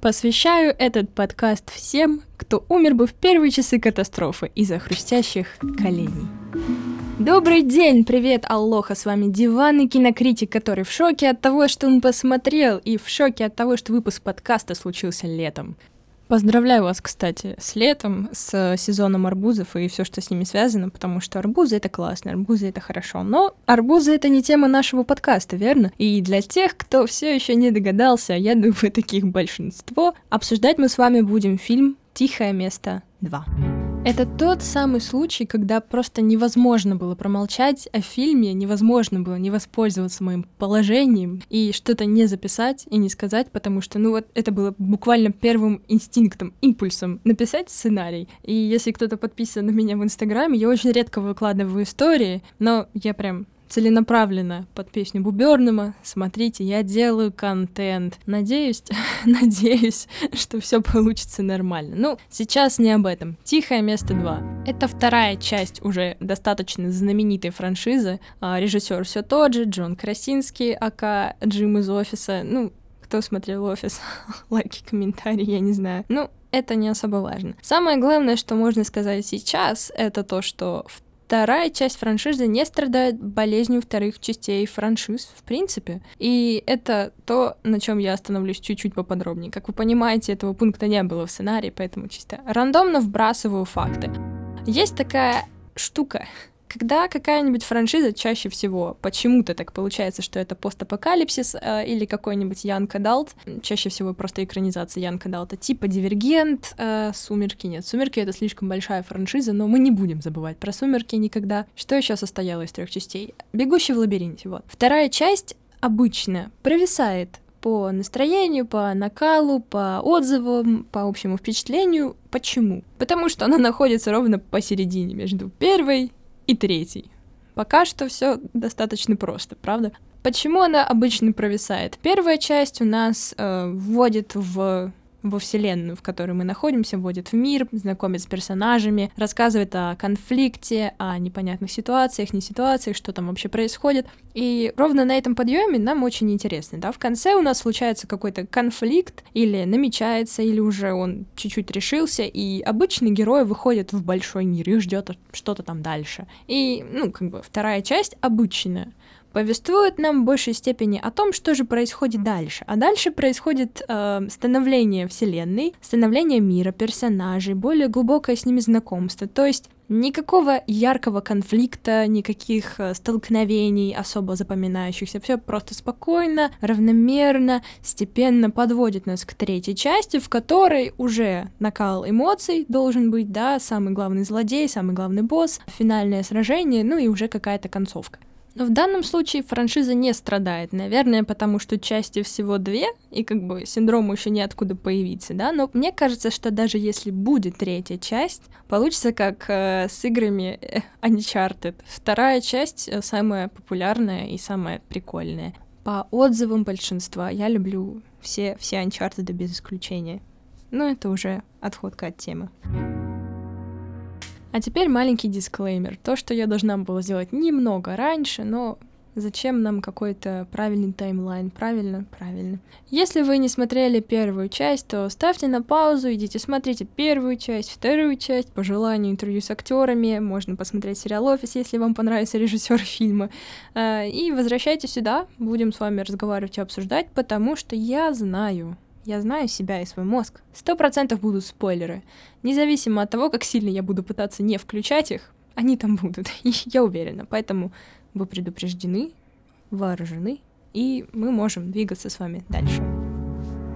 Посвящаю этот подкаст всем, кто умер бы в первые часы катастрофы из-за хрустящих коленей. Добрый день, привет, аллоха, с вами диванный кинокритик, который в шоке от того, что он посмотрел, и в шоке от того, что выпуск подкаста случился летом. Поздравляю вас, кстати, с летом, с сезоном арбузов и все, что с ними связано, потому что арбузы это классно, арбузы это хорошо. Но арбузы это не тема нашего подкаста, верно? И для тех, кто все еще не догадался, я думаю, таких большинство, обсуждать мы с вами будем фильм Тихое место 2. Это тот самый случай, когда просто невозможно было промолчать о фильме, невозможно было не воспользоваться моим положением и что-то не записать и не сказать, потому что, ну вот, это было буквально первым инстинктом, импульсом написать сценарий. И если кто-то подписан на меня в Инстаграме, я очень редко выкладываю истории, но я прям целенаправленно под песню Бубернема. Смотрите, я делаю контент. Надеюсь, надеюсь, что все получится нормально. Ну, сейчас не об этом. Тихое место 2. Это вторая часть уже достаточно знаменитой франшизы. А, режиссер все тот же, Джон Красинский, ака Джим из офиса. Ну, кто смотрел офис, лайки, комментарии, я не знаю. Ну, это не особо важно. Самое главное, что можно сказать сейчас, это то, что в Вторая часть франшизы не страдает болезнью вторых частей франшиз, в принципе. И это то, на чем я остановлюсь чуть-чуть поподробнее. Как вы понимаете, этого пункта не было в сценарии, поэтому чисто рандомно вбрасываю факты. Есть такая штука, когда какая-нибудь франшиза чаще всего почему-то так получается, что это постапокалипсис э, или какой-нибудь Янка Далт, чаще всего просто экранизация Янка Далта, типа Дивергент, э, Сумерки нет. Сумерки это слишком большая франшиза, но мы не будем забывать про Сумерки никогда. Что еще состояло из трех частей? Бегущий в лабиринте, вот. Вторая часть обычно провисает по настроению, по накалу, по отзывам, по общему впечатлению. Почему? Потому что она находится ровно посередине между первой и третий. Пока что все достаточно просто, правда? Почему она обычно провисает? Первая часть у нас э, вводит в во вселенную, в которой мы находимся, вводит в мир, знакомит с персонажами, рассказывает о конфликте, о непонятных ситуациях, не ситуациях, что там вообще происходит. И ровно на этом подъеме нам очень интересно, да, в конце у нас случается какой-то конфликт, или намечается, или уже он чуть-чуть решился, и обычный герой выходит в большой мир и ждет что-то там дальше. И, ну, как бы вторая часть обычная повествует нам в большей степени о том, что же происходит дальше. А дальше происходит э, становление Вселенной, становление мира, персонажей, более глубокое с ними знакомство. То есть никакого яркого конфликта, никаких э, столкновений особо запоминающихся. Все просто спокойно, равномерно, степенно подводит нас к третьей части, в которой уже накал эмоций должен быть, да, самый главный злодей, самый главный босс, финальное сражение, ну и уже какая-то концовка. Но в данном случае франшиза не страдает, наверное, потому что части всего две, и как бы синдрому еще неоткуда появиться, да, но мне кажется, что даже если будет третья часть, получится как э, с играми э, Uncharted. Вторая часть э, самая популярная и самая прикольная. По отзывам большинства я люблю все, все Uncharted без исключения. Но это уже отходка от темы. А теперь маленький дисклеймер. То, что я должна была сделать немного раньше, но Зачем нам какой-то правильный таймлайн? Правильно? Правильно. Если вы не смотрели первую часть, то ставьте на паузу, идите смотрите первую часть, вторую часть, по желанию интервью с актерами, можно посмотреть сериал «Офис», если вам понравится режиссер фильма, а, и возвращайтесь сюда, будем с вами разговаривать и обсуждать, потому что я знаю, я знаю себя и свой мозг. Сто процентов будут спойлеры. Независимо от того, как сильно я буду пытаться не включать их, они там будут, я уверена. Поэтому вы предупреждены, вооружены, и мы можем двигаться с вами дальше.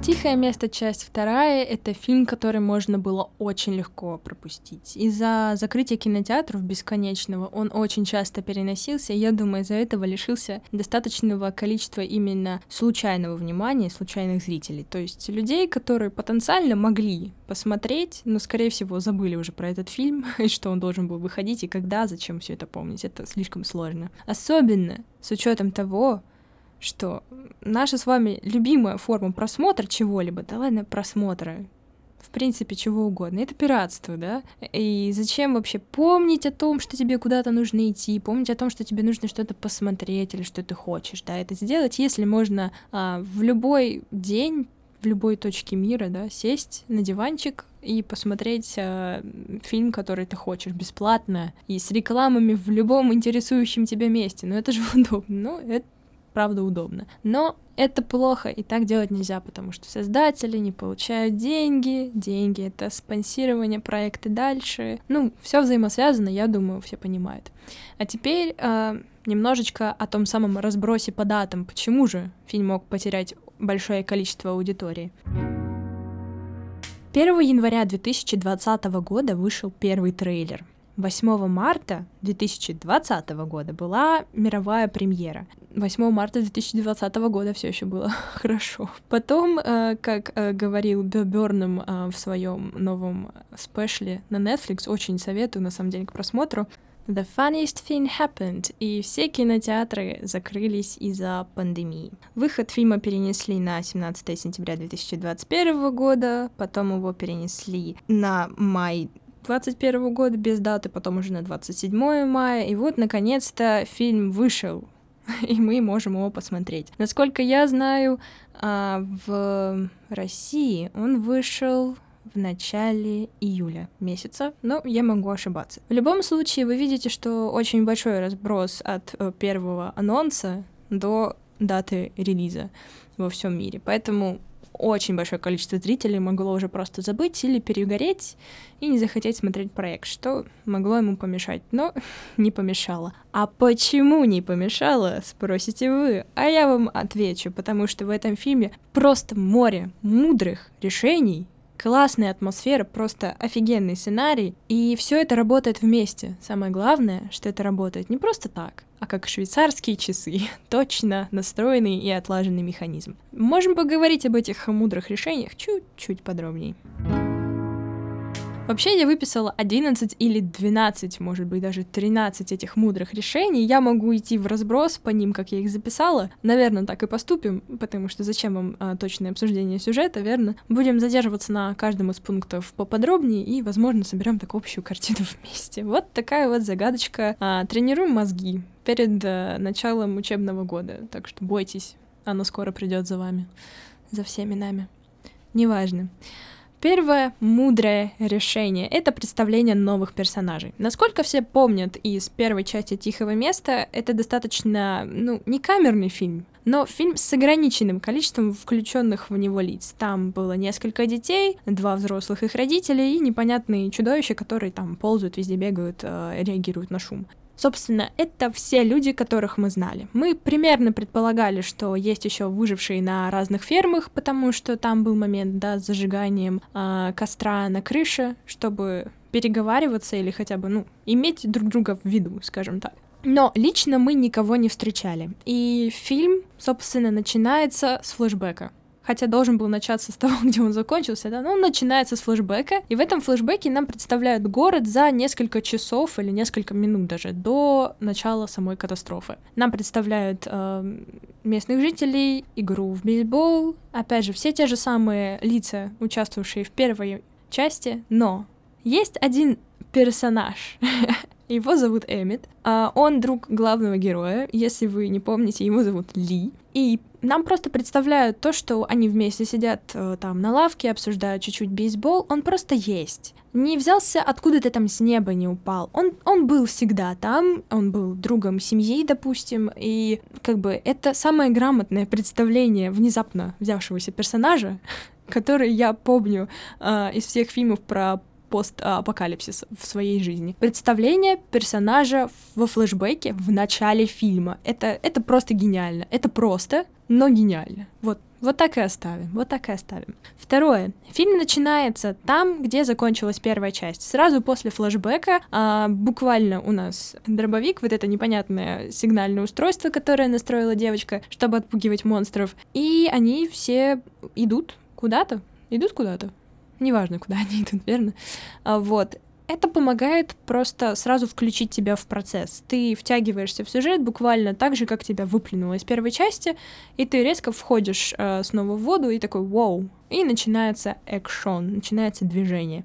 «Тихое место. Часть вторая» — это фильм, который можно было очень легко пропустить. Из-за закрытия кинотеатров бесконечного он очень часто переносился, и я думаю, из-за этого лишился достаточного количества именно случайного внимания, случайных зрителей. То есть людей, которые потенциально могли посмотреть, но, скорее всего, забыли уже про этот фильм, и что он должен был выходить, и когда, зачем все это помнить. Это слишком сложно. Особенно с учетом того, что наша с вами любимая форма просмотра чего-либо, да ладно, просмотра, в принципе, чего угодно. Это пиратство, да? И зачем вообще помнить о том, что тебе куда-то нужно идти, помнить о том, что тебе нужно что-то посмотреть или что ты хочешь, да, это сделать, если можно а, в любой день в любой точке мира, да, сесть на диванчик и посмотреть э, фильм, который ты хочешь, бесплатно, и с рекламами в любом интересующем тебя месте. Ну это же удобно. Ну, это правда удобно. Но это плохо, и так делать нельзя, потому что создатели не получают деньги, деньги — это спонсирование проекта дальше. Ну, все взаимосвязано, я думаю, все понимают. А теперь э, немножечко о том самом разбросе по датам. Почему же фильм мог потерять большое количество аудитории? 1 января 2020 года вышел первый трейлер. 8 марта 2020 года была мировая премьера. 8 марта 2020 года все еще было хорошо. Потом, э, как э, говорил Бёрном э, в своем новом спешле на Netflix, очень советую, на самом деле, к просмотру, The funniest thing happened, и все кинотеатры закрылись из-за пандемии. Выход фильма перенесли на 17 сентября 2021 года, потом его перенесли на май 21 года без даты, потом уже на 27 мая, и вот, наконец-то, фильм вышел, и мы можем его посмотреть. Насколько я знаю, а, в России он вышел в начале июля месяца, но я могу ошибаться. В любом случае, вы видите, что очень большой разброс от э, первого анонса до даты релиза во всем мире. Поэтому очень большое количество зрителей могло уже просто забыть или перегореть и не захотеть смотреть проект, что могло ему помешать, но не помешало. А почему не помешало, спросите вы, а я вам отвечу, потому что в этом фильме просто море мудрых решений, классная атмосфера, просто офигенный сценарий, и все это работает вместе. Самое главное, что это работает не просто так, а как швейцарские часы, точно настроенный и отлаженный механизм. Можем поговорить об этих мудрых решениях чуть-чуть подробнее. Вообще я выписала 11 или 12, может быть даже 13 этих мудрых решений. Я могу идти в разброс по ним, как я их записала. Наверное, так и поступим, потому что зачем вам а, точное обсуждение сюжета, верно? Будем задерживаться на каждом из пунктов поподробнее и, возможно, соберем такую общую картину вместе. Вот такая вот загадочка. А, тренируем мозги перед а, началом учебного года, так что бойтесь, оно скоро придет за вами, за всеми нами. Неважно. Первое мудрое решение — это представление новых персонажей. Насколько все помнят из первой части «Тихого места», это достаточно, ну, не камерный фильм, но фильм с ограниченным количеством включенных в него лиц. Там было несколько детей, два взрослых их родителей и непонятные чудовища, которые там ползают, везде бегают, э, реагируют на шум. Собственно, это все люди, которых мы знали. Мы примерно предполагали, что есть еще выжившие на разных фермах, потому что там был момент, да, с зажиганием э, костра на крыше, чтобы переговариваться или хотя бы, ну, иметь друг друга в виду, скажем так. Но лично мы никого не встречали. И фильм, собственно, начинается с флешбека хотя должен был начаться с того, где он закончился, да, но он начинается с флешбека, и в этом флешбеке нам представляют город за несколько часов или несколько минут даже до начала самой катастрофы. Нам представляют э, местных жителей, игру в бейсбол, опять же, все те же самые лица, участвовавшие в первой части, но есть один персонаж, Его зовут Эмит. А он друг главного героя. Если вы не помните, его зовут Ли. И нам просто представляют то, что они вместе сидят э, там на лавке, обсуждают чуть-чуть бейсбол. Он просто есть. Не взялся откуда-то там с неба не упал. Он, он был всегда там, он был другом семьи, допустим, и как бы это самое грамотное представление внезапно взявшегося персонажа, который я помню э, из всех фильмов про постапокалипсис в своей жизни. Представление персонажа во флешбеке в начале фильма. Это, это просто гениально. Это просто, но гениально. Вот вот так и оставим, вот так и оставим. Второе. Фильм начинается там, где закончилась первая часть. Сразу после флэшбэка а, буквально у нас дробовик, вот это непонятное сигнальное устройство, которое настроила девочка, чтобы отпугивать монстров. И они все идут куда-то, идут куда-то неважно, куда они идут, верно? А, вот. Это помогает просто сразу включить тебя в процесс. Ты втягиваешься в сюжет буквально так же, как тебя выплюнуло из первой части, и ты резко входишь э, снова в воду и такой «Вау!» И начинается экшон, начинается движение.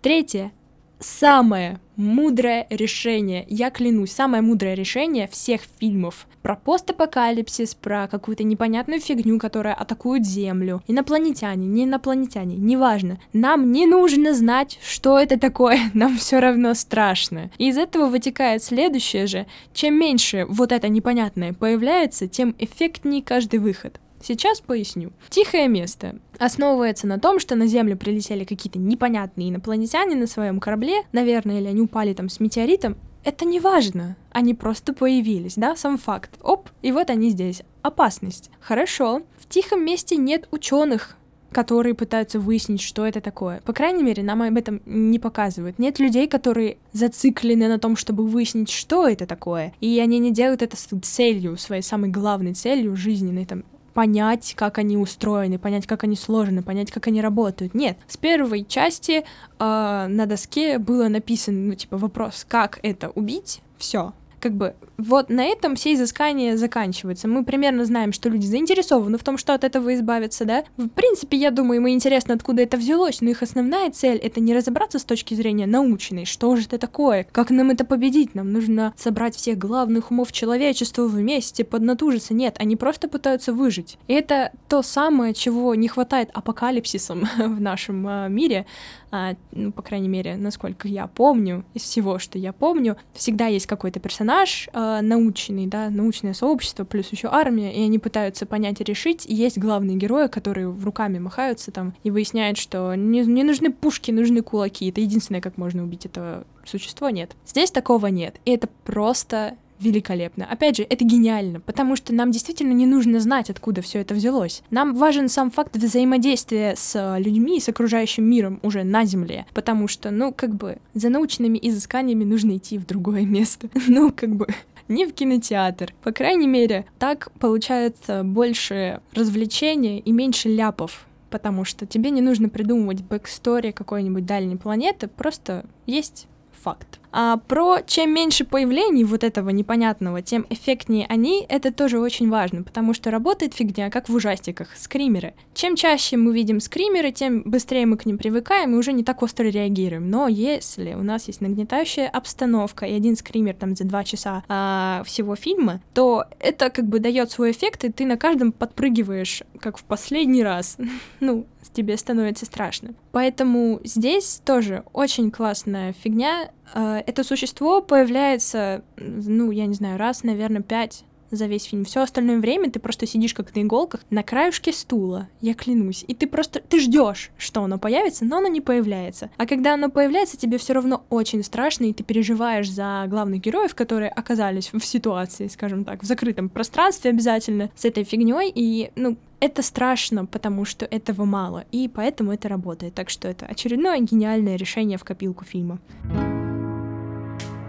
Третье самое мудрое решение. Я клянусь, самое мудрое решение всех фильмов про постапокалипсис, про какую-то непонятную фигню, которая атакует Землю. Инопланетяне, не инопланетяне, неважно. Нам не нужно знать, что это такое, нам все равно страшно. И из этого вытекает следующее же. Чем меньше вот это непонятное появляется, тем эффектнее каждый выход. Сейчас поясню. Тихое место основывается на том, что на Землю прилетели какие-то непонятные инопланетяне на своем корабле, наверное, или они упали там с метеоритом. Это не важно. Они просто появились, да, сам факт. Оп, и вот они здесь. Опасность. Хорошо. В тихом месте нет ученых, которые пытаются выяснить, что это такое. По крайней мере, нам об этом не показывают. Нет людей, которые зациклены на том, чтобы выяснить, что это такое. И они не делают это с целью, своей самой главной целью жизненной, там, понять, как они устроены, понять, как они сложены, понять, как они работают. Нет, с первой части э, на доске было написано, ну, типа, вопрос, как это убить, все, как бы вот на этом все изыскания заканчиваются. Мы примерно знаем, что люди заинтересованы в том, что от этого избавиться, да. В принципе, я думаю, им интересно, откуда это взялось, но их основная цель — это не разобраться с точки зрения научной, что же это такое, как нам это победить, нам нужно собрать всех главных умов человечества вместе, поднатужиться. Нет, они просто пытаются выжить. И это то самое, чего не хватает апокалипсисом в нашем э, мире, а, ну, по крайней мере, насколько я помню, из всего, что я помню, всегда есть какой-то персонаж, э, научный, да, научное сообщество, плюс еще армия, и они пытаются понять и решить. И есть главные герои, которые руками махаются там и выясняют, что не, не нужны пушки, нужны кулаки. Это единственное, как можно убить это существо, нет. Здесь такого нет. И это просто великолепно. Опять же, это гениально, потому что нам действительно не нужно знать, откуда все это взялось. Нам важен сам факт взаимодействия с людьми, с окружающим миром уже на Земле, потому что, ну, как бы, за научными изысканиями нужно идти в другое место. ну, как бы, не в кинотеатр. По крайней мере, так получается больше развлечения и меньше ляпов потому что тебе не нужно придумывать backstory какой-нибудь дальней планеты, просто есть факт. А про чем меньше появлений вот этого непонятного, тем эффектнее они, это тоже очень важно, потому что работает фигня, как в ужастиках, скримеры. Чем чаще мы видим скримеры, тем быстрее мы к ним привыкаем и уже не так остро реагируем. Но если у нас есть нагнетающая обстановка и один скример там за два часа а, всего фильма, то это как бы дает свой эффект, и ты на каждом подпрыгиваешь, как в последний раз. ну, тебе становится страшно. Поэтому здесь тоже очень классная фигня. Э, это существо появляется, ну, я не знаю, раз, наверное, пять за весь фильм. Все остальное время ты просто сидишь как на иголках на краюшке стула, я клянусь. И ты просто ты ждешь, что оно появится, но оно не появляется. А когда оно появляется, тебе все равно очень страшно, и ты переживаешь за главных героев, которые оказались в ситуации, скажем так, в закрытом пространстве обязательно с этой фигней. И, ну, это страшно, потому что этого мало, и поэтому это работает. Так что это очередное гениальное решение в копилку фильма.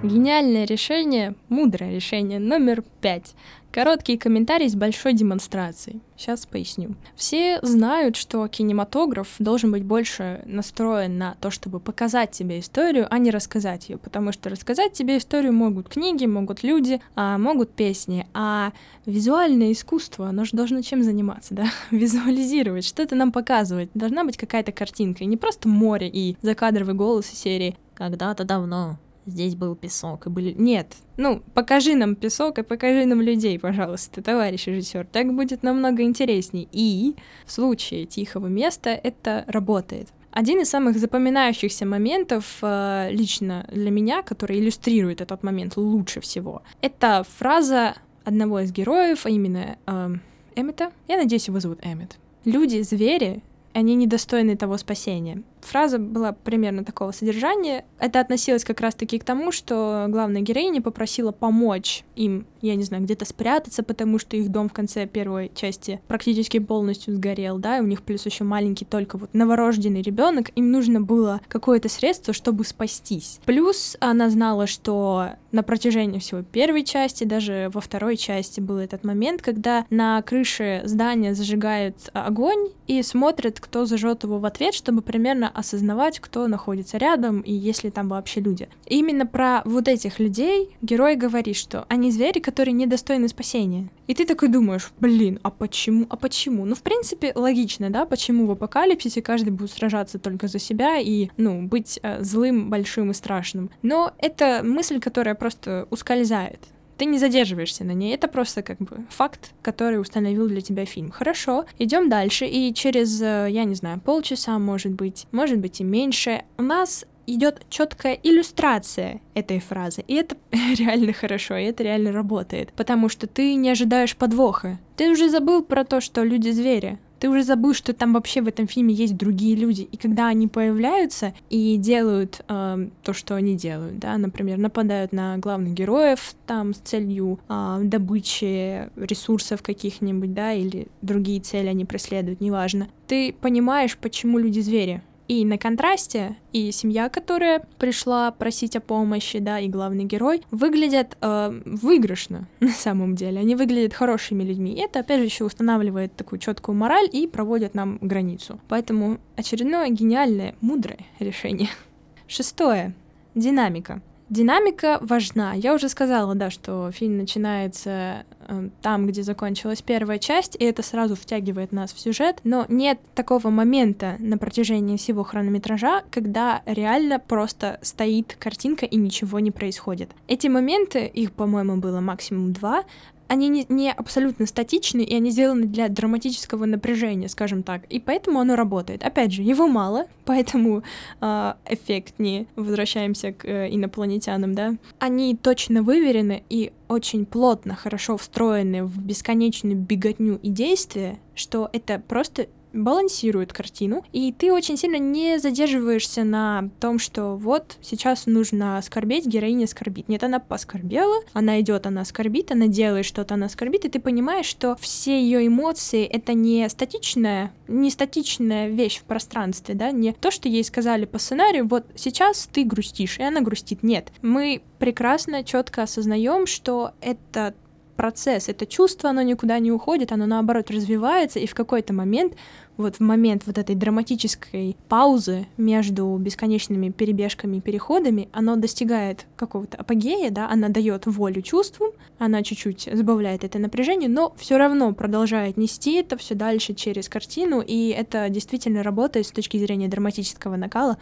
Гениальное решение, мудрое решение номер пять. Короткий комментарий с большой демонстрацией. Сейчас поясню. Все знают, что кинематограф должен быть больше настроен на то, чтобы показать тебе историю, а не рассказать ее, потому что рассказать тебе историю могут книги, могут люди, а могут песни, а визуальное искусство, оно же должно чем заниматься, да? Визуализировать, что это нам показывает. Должна быть какая-то картинка, и не просто море и закадровый голос из серии «Когда-то давно здесь был песок, и были... Нет, ну, покажи нам песок и покажи нам людей, пожалуйста, товарищ режиссер. Так будет намного интересней. И в случае тихого места это работает. Один из самых запоминающихся моментов э, лично для меня, который иллюстрирует этот момент лучше всего, это фраза одного из героев, а именно э, Эммета. Я надеюсь, его зовут Эммет. Люди, звери, они недостойны того спасения. Фраза была примерно такого содержания. Это относилось как раз-таки к тому, что главная героиня попросила помочь им, я не знаю, где-то спрятаться, потому что их дом в конце первой части практически полностью сгорел, да, и у них плюс еще маленький только вот новорожденный ребенок, им нужно было какое-то средство, чтобы спастись. Плюс она знала, что на протяжении всего первой части, даже во второй части был этот момент, когда на крыше здания зажигают огонь и смотрят, кто зажжет его в ответ, чтобы примерно осознавать, кто находится рядом и есть ли там вообще люди. И именно про вот этих людей герой говорит, что они звери, которые недостойны спасения. И ты такой думаешь, блин, а почему, а почему? Ну, в принципе, логично, да, почему в апокалипсисе каждый будет сражаться только за себя и, ну, быть э, злым, большим и страшным. Но это мысль, которая просто ускользает ты не задерживаешься на ней. Это просто как бы факт, который установил для тебя фильм. Хорошо, идем дальше. И через, э, я не знаю, полчаса, может быть, может быть и меньше, у нас идет четкая иллюстрация этой фразы. И это реально хорошо, и это реально работает. Потому что ты не ожидаешь подвоха. Ты уже забыл про то, что люди звери ты уже забыл, что там вообще в этом фильме есть другие люди. И когда они появляются и делают э, то, что они делают, да, например, нападают на главных героев там с целью э, добычи ресурсов каких-нибудь, да, или другие цели они преследуют, неважно. Ты понимаешь, почему люди звери. И на контрасте и семья, которая пришла просить о помощи, да, и главный герой, выглядят э, выигрышно на самом деле. Они выглядят хорошими людьми. И это, опять же, еще устанавливает такую четкую мораль и проводит нам границу. Поэтому очередное гениальное, мудрое решение. Шестое. Динамика. Динамика важна. Я уже сказала, да, что фильм начинается э, там, где закончилась первая часть, и это сразу втягивает нас в сюжет, но нет такого момента на протяжении всего хронометража, когда реально просто стоит картинка и ничего не происходит. Эти моменты, их, по-моему, было максимум два, они не, не абсолютно статичны, и они сделаны для драматического напряжения, скажем так. И поэтому оно работает. Опять же, его мало, поэтому э, эффект не возвращаемся к э, инопланетянам, да. Они точно выверены и очень плотно, хорошо встроены в бесконечную беготню и действия, что это просто балансирует картину, и ты очень сильно не задерживаешься на том, что вот сейчас нужно скорбеть, героиня скорбит. Нет, она поскорбела, она идет, она скорбит, она делает что-то, она скорбит, и ты понимаешь, что все ее эмоции это не статичная, не статичная вещь в пространстве, да, не то, что ей сказали по сценарию, вот сейчас ты грустишь, и она грустит. Нет, мы прекрасно, четко осознаем, что это процесс, это чувство, оно никуда не уходит, оно наоборот развивается, и в какой-то момент, вот в момент вот этой драматической паузы между бесконечными перебежками и переходами, оно достигает какого-то апогея, да, она дает волю чувствам, она чуть-чуть сбавляет это напряжение, но все равно продолжает нести это все дальше через картину, и это действительно работает с точки зрения драматического накала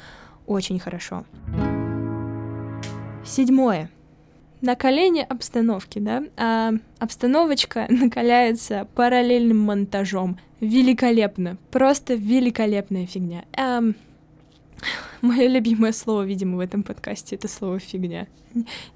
очень хорошо. Седьмое накаление обстановки, да, а обстановочка накаляется параллельным монтажом. Великолепно, просто великолепная фигня. Эм, Мое любимое слово, видимо, в этом подкасте это слово фигня.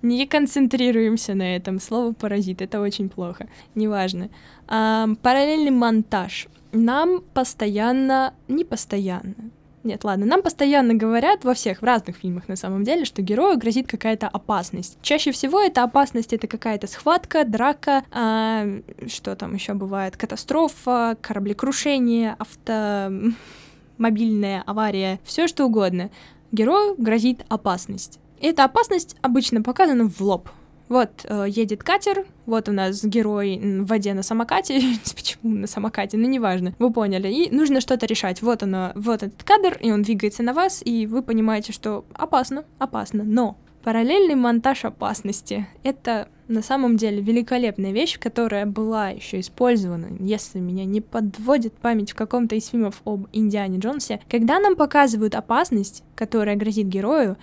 Не концентрируемся на этом. Слово паразит это очень плохо. Неважно. А, параллельный монтаж. Нам постоянно, не постоянно, нет, ладно, нам постоянно говорят во всех, в разных фильмах на самом деле, что герою грозит какая-то опасность. Чаще всего эта опасность это какая-то схватка, драка, а, что там еще бывает, катастрофа, кораблекрушение, автомобильная авария, все что угодно. Герою грозит опасность. И эта опасность обычно показана в лоб. Вот э, едет катер, вот у нас герой в воде на самокате, почему на самокате, ну неважно, вы поняли, и нужно что-то решать. Вот оно, вот этот кадр, и он двигается на вас, и вы понимаете, что опасно, опасно, но параллельный монтаж опасности — это на самом деле великолепная вещь, которая была еще использована, если меня не подводит память в каком-то из фильмов об Индиане Джонсе, когда нам показывают опасность, которая грозит герою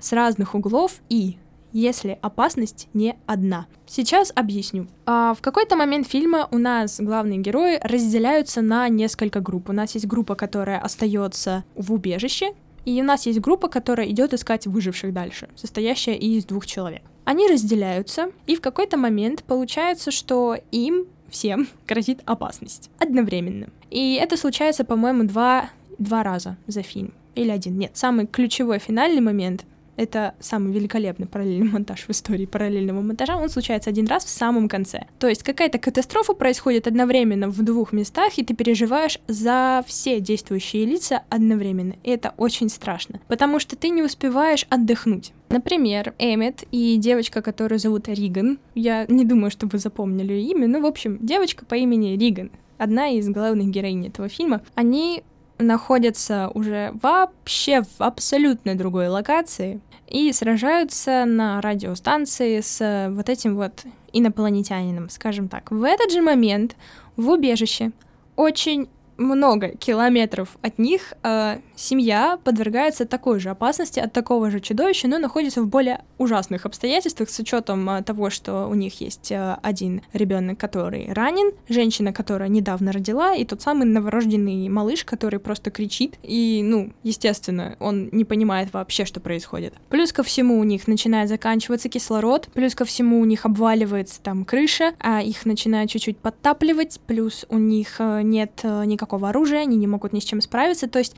с разных углов и если опасность не одна. Сейчас объясню. А в какой-то момент фильма у нас главные герои разделяются на несколько групп. У нас есть группа, которая остается в убежище, и у нас есть группа, которая идет искать выживших дальше, состоящая из двух человек. Они разделяются, и в какой-то момент получается, что им всем грозит опасность одновременно. И это случается, по-моему, два, два раза за фильм. Или один. Нет, самый ключевой финальный момент это самый великолепный параллельный монтаж в истории параллельного монтажа. Он случается один раз в самом конце. То есть какая-то катастрофа происходит одновременно в двух местах, и ты переживаешь за все действующие лица одновременно. И это очень страшно, потому что ты не успеваешь отдохнуть. Например, Эммет и девочка, которую зовут Риган. Я не думаю, что вы запомнили ее имя, но, в общем, девочка по имени Риган, одна из главных героинь этого фильма, они находятся уже вообще в абсолютно другой локации и сражаются на радиостанции с вот этим вот инопланетянином, скажем так. В этот же момент в убежище очень много километров от них э, семья подвергается такой же опасности от такого же чудовища, но находится в более ужасных обстоятельствах с учетом э, того, что у них есть э, один ребенок, который ранен, женщина, которая недавно родила, и тот самый новорожденный малыш, который просто кричит, и, ну, естественно, он не понимает вообще, что происходит. Плюс ко всему у них начинает заканчиваться кислород, плюс ко всему у них обваливается там крыша, а их начинает чуть-чуть подтапливать, плюс у них э, нет никакого оружия, они не могут ни с чем справиться. То есть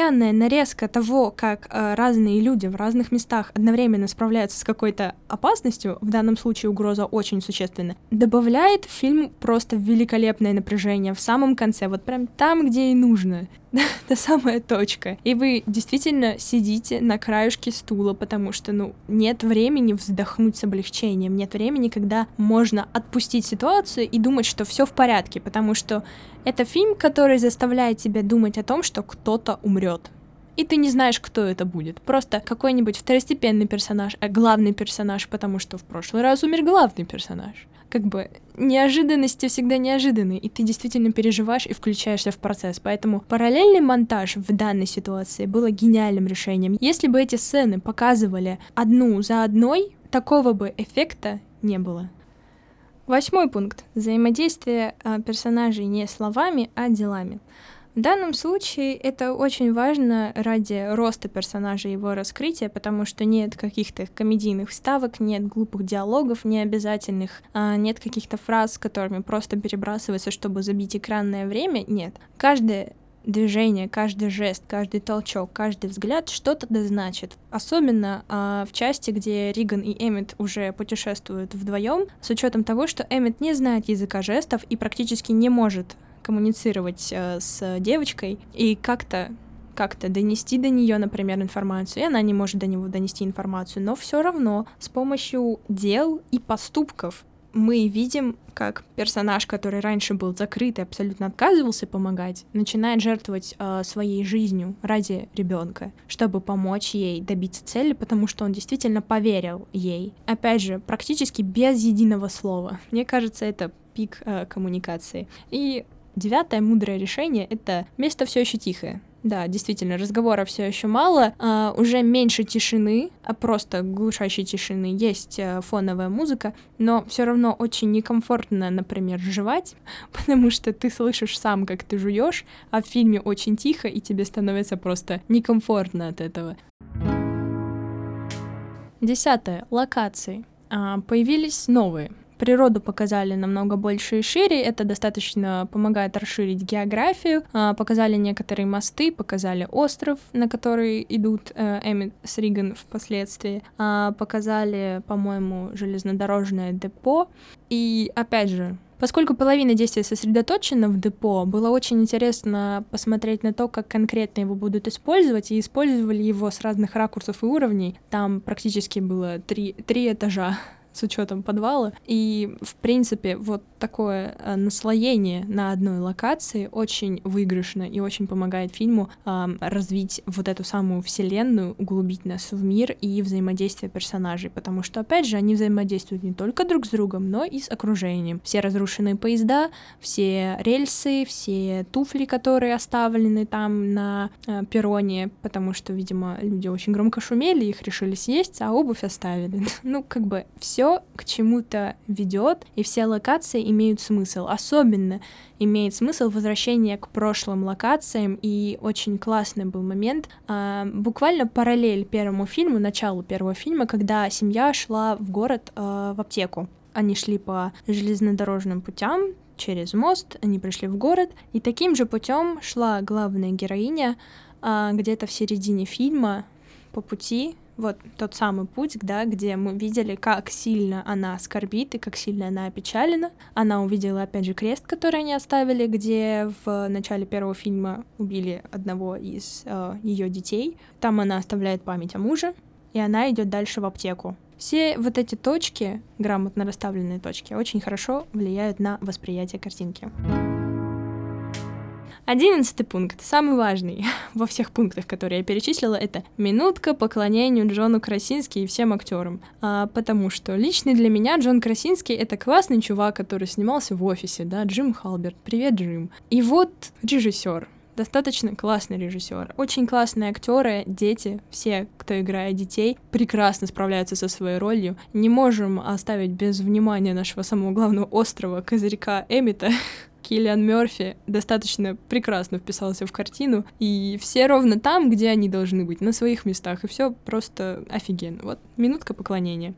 постоянная нарезка того, как э, разные люди в разных местах одновременно справляются с какой-то опасностью, в данном случае угроза очень существенна, добавляет в фильм просто великолепное напряжение в самом конце, вот прям там, где и нужно. та самая точка. И вы действительно сидите на краюшке стула, потому что, ну, нет времени вздохнуть с облегчением, нет времени, когда можно отпустить ситуацию и думать, что все в порядке, потому что это фильм, который заставляет тебя думать о том, что кто-то умрет. И ты не знаешь, кто это будет. Просто какой-нибудь второстепенный персонаж, а главный персонаж, потому что в прошлый раз умер главный персонаж как бы неожиданности всегда неожиданны, и ты действительно переживаешь и включаешься в процесс. Поэтому параллельный монтаж в данной ситуации было гениальным решением. Если бы эти сцены показывали одну за одной, такого бы эффекта не было. Восьмой пункт. Взаимодействие а, персонажей не словами, а делами. В данном случае это очень важно ради роста персонажа и его раскрытия, потому что нет каких-то комедийных вставок, нет глупых диалогов необязательных, а нет каких-то фраз, которыми просто перебрасывается, чтобы забить экранное время. Нет. Каждое движение, каждый жест, каждый толчок, каждый взгляд что-то да значит. Особенно а, в части, где Риган и Эммет уже путешествуют вдвоем, с учетом того, что Эммет не знает языка жестов и практически не может коммуницировать э, с девочкой и как-то как-то донести до нее, например, информацию, и она не может до него донести информацию, но все равно с помощью дел и поступков мы видим, как персонаж, который раньше был закрыт и абсолютно отказывался помогать, начинает жертвовать э, своей жизнью ради ребенка, чтобы помочь ей добиться цели, потому что он действительно поверил ей. Опять же, практически без единого слова. Мне кажется, это пик э, коммуникации. И Девятое мудрое решение — это место все еще тихое. Да, действительно, разговора все еще мало, а, уже меньше тишины, а просто глушащей тишины. Есть а, фоновая музыка, но все равно очень некомфортно, например, жевать, потому что ты слышишь сам, как ты жуешь, а в фильме очень тихо, и тебе становится просто некомфортно от этого. Десятое. Локации. А, появились новые природу показали намного больше и шире, это достаточно помогает расширить географию, а, показали некоторые мосты, показали остров, на который идут э, Эммит с Риган впоследствии, а, показали, по-моему, железнодорожное депо, и опять же, Поскольку половина действия сосредоточена в депо, было очень интересно посмотреть на то, как конкретно его будут использовать, и использовали его с разных ракурсов и уровней. Там практически было три, три этажа с учетом подвала. И, в принципе, вот такое э, наслоение на одной локации очень выигрышно и очень помогает фильму э, развить вот эту самую вселенную, углубить нас в мир и взаимодействие персонажей, потому что, опять же, они взаимодействуют не только друг с другом, но и с окружением. Все разрушенные поезда, все рельсы, все туфли, которые оставлены там на э, перроне, потому что, видимо, люди очень громко шумели, их решили съесть, а обувь оставили. ну, как бы все к чему-то ведет, и все локации имеют смысл. Особенно имеет смысл возвращение к прошлым локациям, и очень классный был момент, а, буквально параллель первому фильму, началу первого фильма, когда семья шла в город а, в аптеку. Они шли по железнодорожным путям, через мост, они пришли в город, и таким же путем шла главная героиня а, где-то в середине фильма по пути вот тот самый путь, да, где мы видели, как сильно она скорбит и как сильно она опечалена. Она увидела, опять же, крест, который они оставили, где в начале первого фильма убили одного из э, ее детей. Там она оставляет память о муже, и она идет дальше в аптеку. Все вот эти точки, грамотно расставленные точки, очень хорошо влияют на восприятие картинки. Одиннадцатый пункт, самый важный во всех пунктах, которые я перечислила, это минутка поклонению Джону Красински и всем актерам. А, потому что лично для меня Джон Красинский — это классный чувак, который снимался в офисе, да, Джим Халберт. Привет, Джим. И вот режиссер, достаточно классный режиссер. Очень классные актеры, дети, все, кто играет детей, прекрасно справляются со своей ролью. Не можем оставить без внимания нашего самого главного острова, козырька Эмита. Киллиан Мерфи достаточно прекрасно вписался в картину, и все ровно там, где они должны быть, на своих местах, и все просто офигенно. Вот минутка поклонения.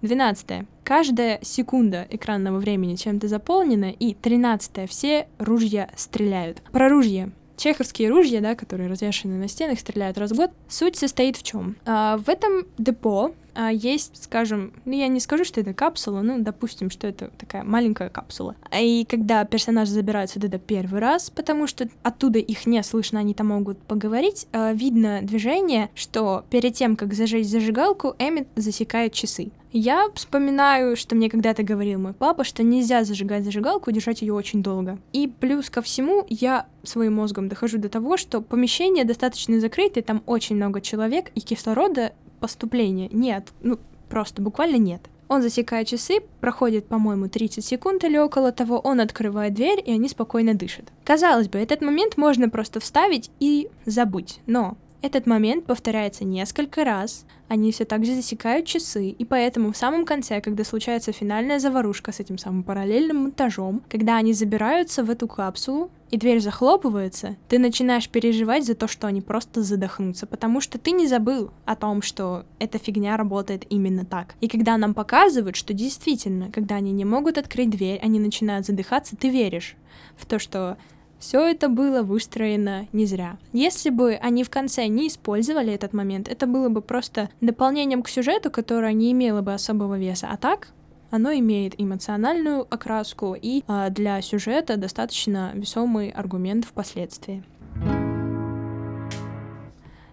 12. Каждая секунда экранного времени чем-то заполнена, и 13. Все ружья стреляют. Про ружья. Чеховские ружья, да, которые развешаны на стенах, стреляют раз в год. Суть состоит в чем? А, в этом депо а, есть, скажем, ну я не скажу, что это капсула, ну допустим, что это такая маленькая капсула. И когда персонажи забираются туда первый раз, потому что оттуда их не слышно, они там могут поговорить, а, видно движение, что перед тем, как зажечь зажигалку, Эммит засекает часы. Я вспоминаю, что мне когда-то говорил мой папа, что нельзя зажигать зажигалку и держать ее очень долго. И плюс ко всему, я своим мозгом дохожу до того, что помещение достаточно закрытое, там очень много человек, и кислорода поступления нет, ну, просто буквально нет. Он засекает часы, проходит, по-моему, 30 секунд или около того, он открывает дверь, и они спокойно дышат. Казалось бы, этот момент можно просто вставить и забыть, но этот момент повторяется несколько раз, они все так же засекают часы, и поэтому в самом конце, когда случается финальная заварушка с этим самым параллельным монтажом, когда они забираются в эту капсулу, и дверь захлопывается, ты начинаешь переживать за то, что они просто задохнутся, потому что ты не забыл о том, что эта фигня работает именно так. И когда нам показывают, что действительно, когда они не могут открыть дверь, они начинают задыхаться, ты веришь в то, что все это было выстроено не зря. Если бы они в конце не использовали этот момент, это было бы просто дополнением к сюжету, которое не имело бы особого веса. А так, оно имеет эмоциональную окраску и а, для сюжета достаточно весомый аргумент впоследствии.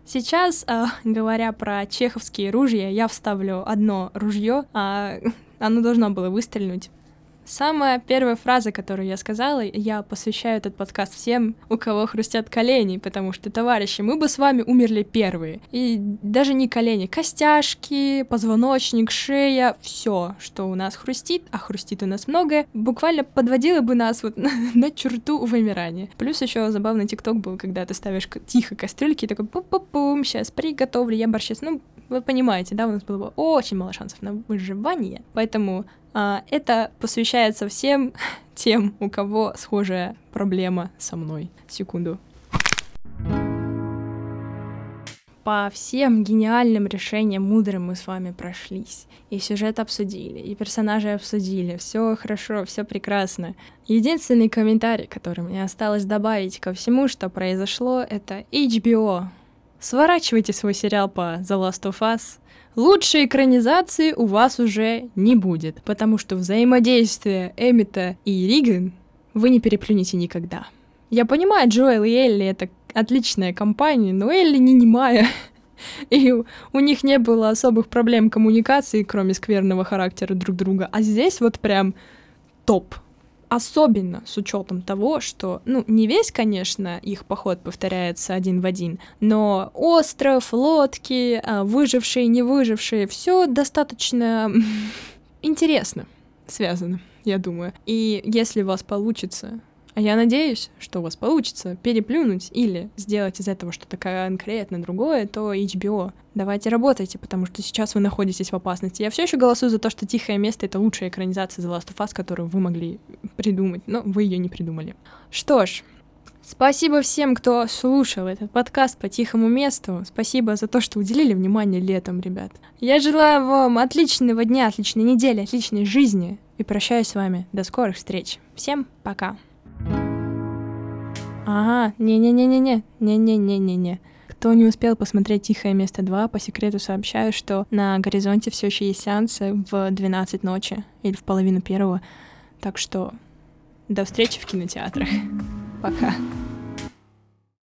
Сейчас, э, говоря про чеховские ружья, я вставлю одно ружье, а оно должно было выстрелить Самая первая фраза, которую я сказала, я посвящаю этот подкаст всем, у кого хрустят колени, потому что, товарищи, мы бы с вами умерли первые. И даже не колени, костяшки, позвоночник, шея, все, что у нас хрустит, а хрустит у нас многое, буквально подводило бы нас вот на, на черту вымирания. Плюс еще забавный тикток был, когда ты ставишь тихо кастрюльки, и такой пу-пу-пум, сейчас приготовлю я борщец. Ну, вы понимаете, да, у нас было бы очень мало шансов на выживание, поэтому это посвящается всем тем, у кого схожая проблема со мной. Секунду. По всем гениальным решениям мудрым мы с вами прошлись. И сюжет обсудили, и персонажи обсудили. Все хорошо, все прекрасно. Единственный комментарий, который мне осталось добавить ко всему, что произошло, это HBO. Сворачивайте свой сериал по The Last of Us, лучшей экранизации у вас уже не будет, потому что взаимодействие Эмита и Риган вы не переплюнете никогда. Я понимаю, Джоэл и Элли — это отличная компания, но Элли не немая. И у них не было особых проблем коммуникации, кроме скверного характера друг друга. А здесь вот прям топ. Особенно с учетом того, что, ну, не весь, конечно, их поход повторяется один в один, но остров, лодки, а, выжившие, не выжившие, все достаточно интересно связано, я думаю. И если у вас получится а я надеюсь, что у вас получится переплюнуть или сделать из этого что-то конкретно другое, то HBO. Давайте работайте, потому что сейчас вы находитесь в опасности. Я все еще голосую за то, что «Тихое место» — это лучшая экранизация The Last of Us, которую вы могли придумать, но вы ее не придумали. Что ж, Спасибо всем, кто слушал этот подкаст по тихому месту. Спасибо за то, что уделили внимание летом, ребят. Я желаю вам отличного дня, отличной недели, отличной жизни. И прощаюсь с вами. До скорых встреч. Всем пока. Ага, не-не-не-не-не, не-не-не-не-не. Кто не успел посмотреть «Тихое место 2», по секрету сообщаю, что на горизонте все еще есть сеансы в 12 ночи или в половину первого. Так что до встречи в кинотеатрах. Пока.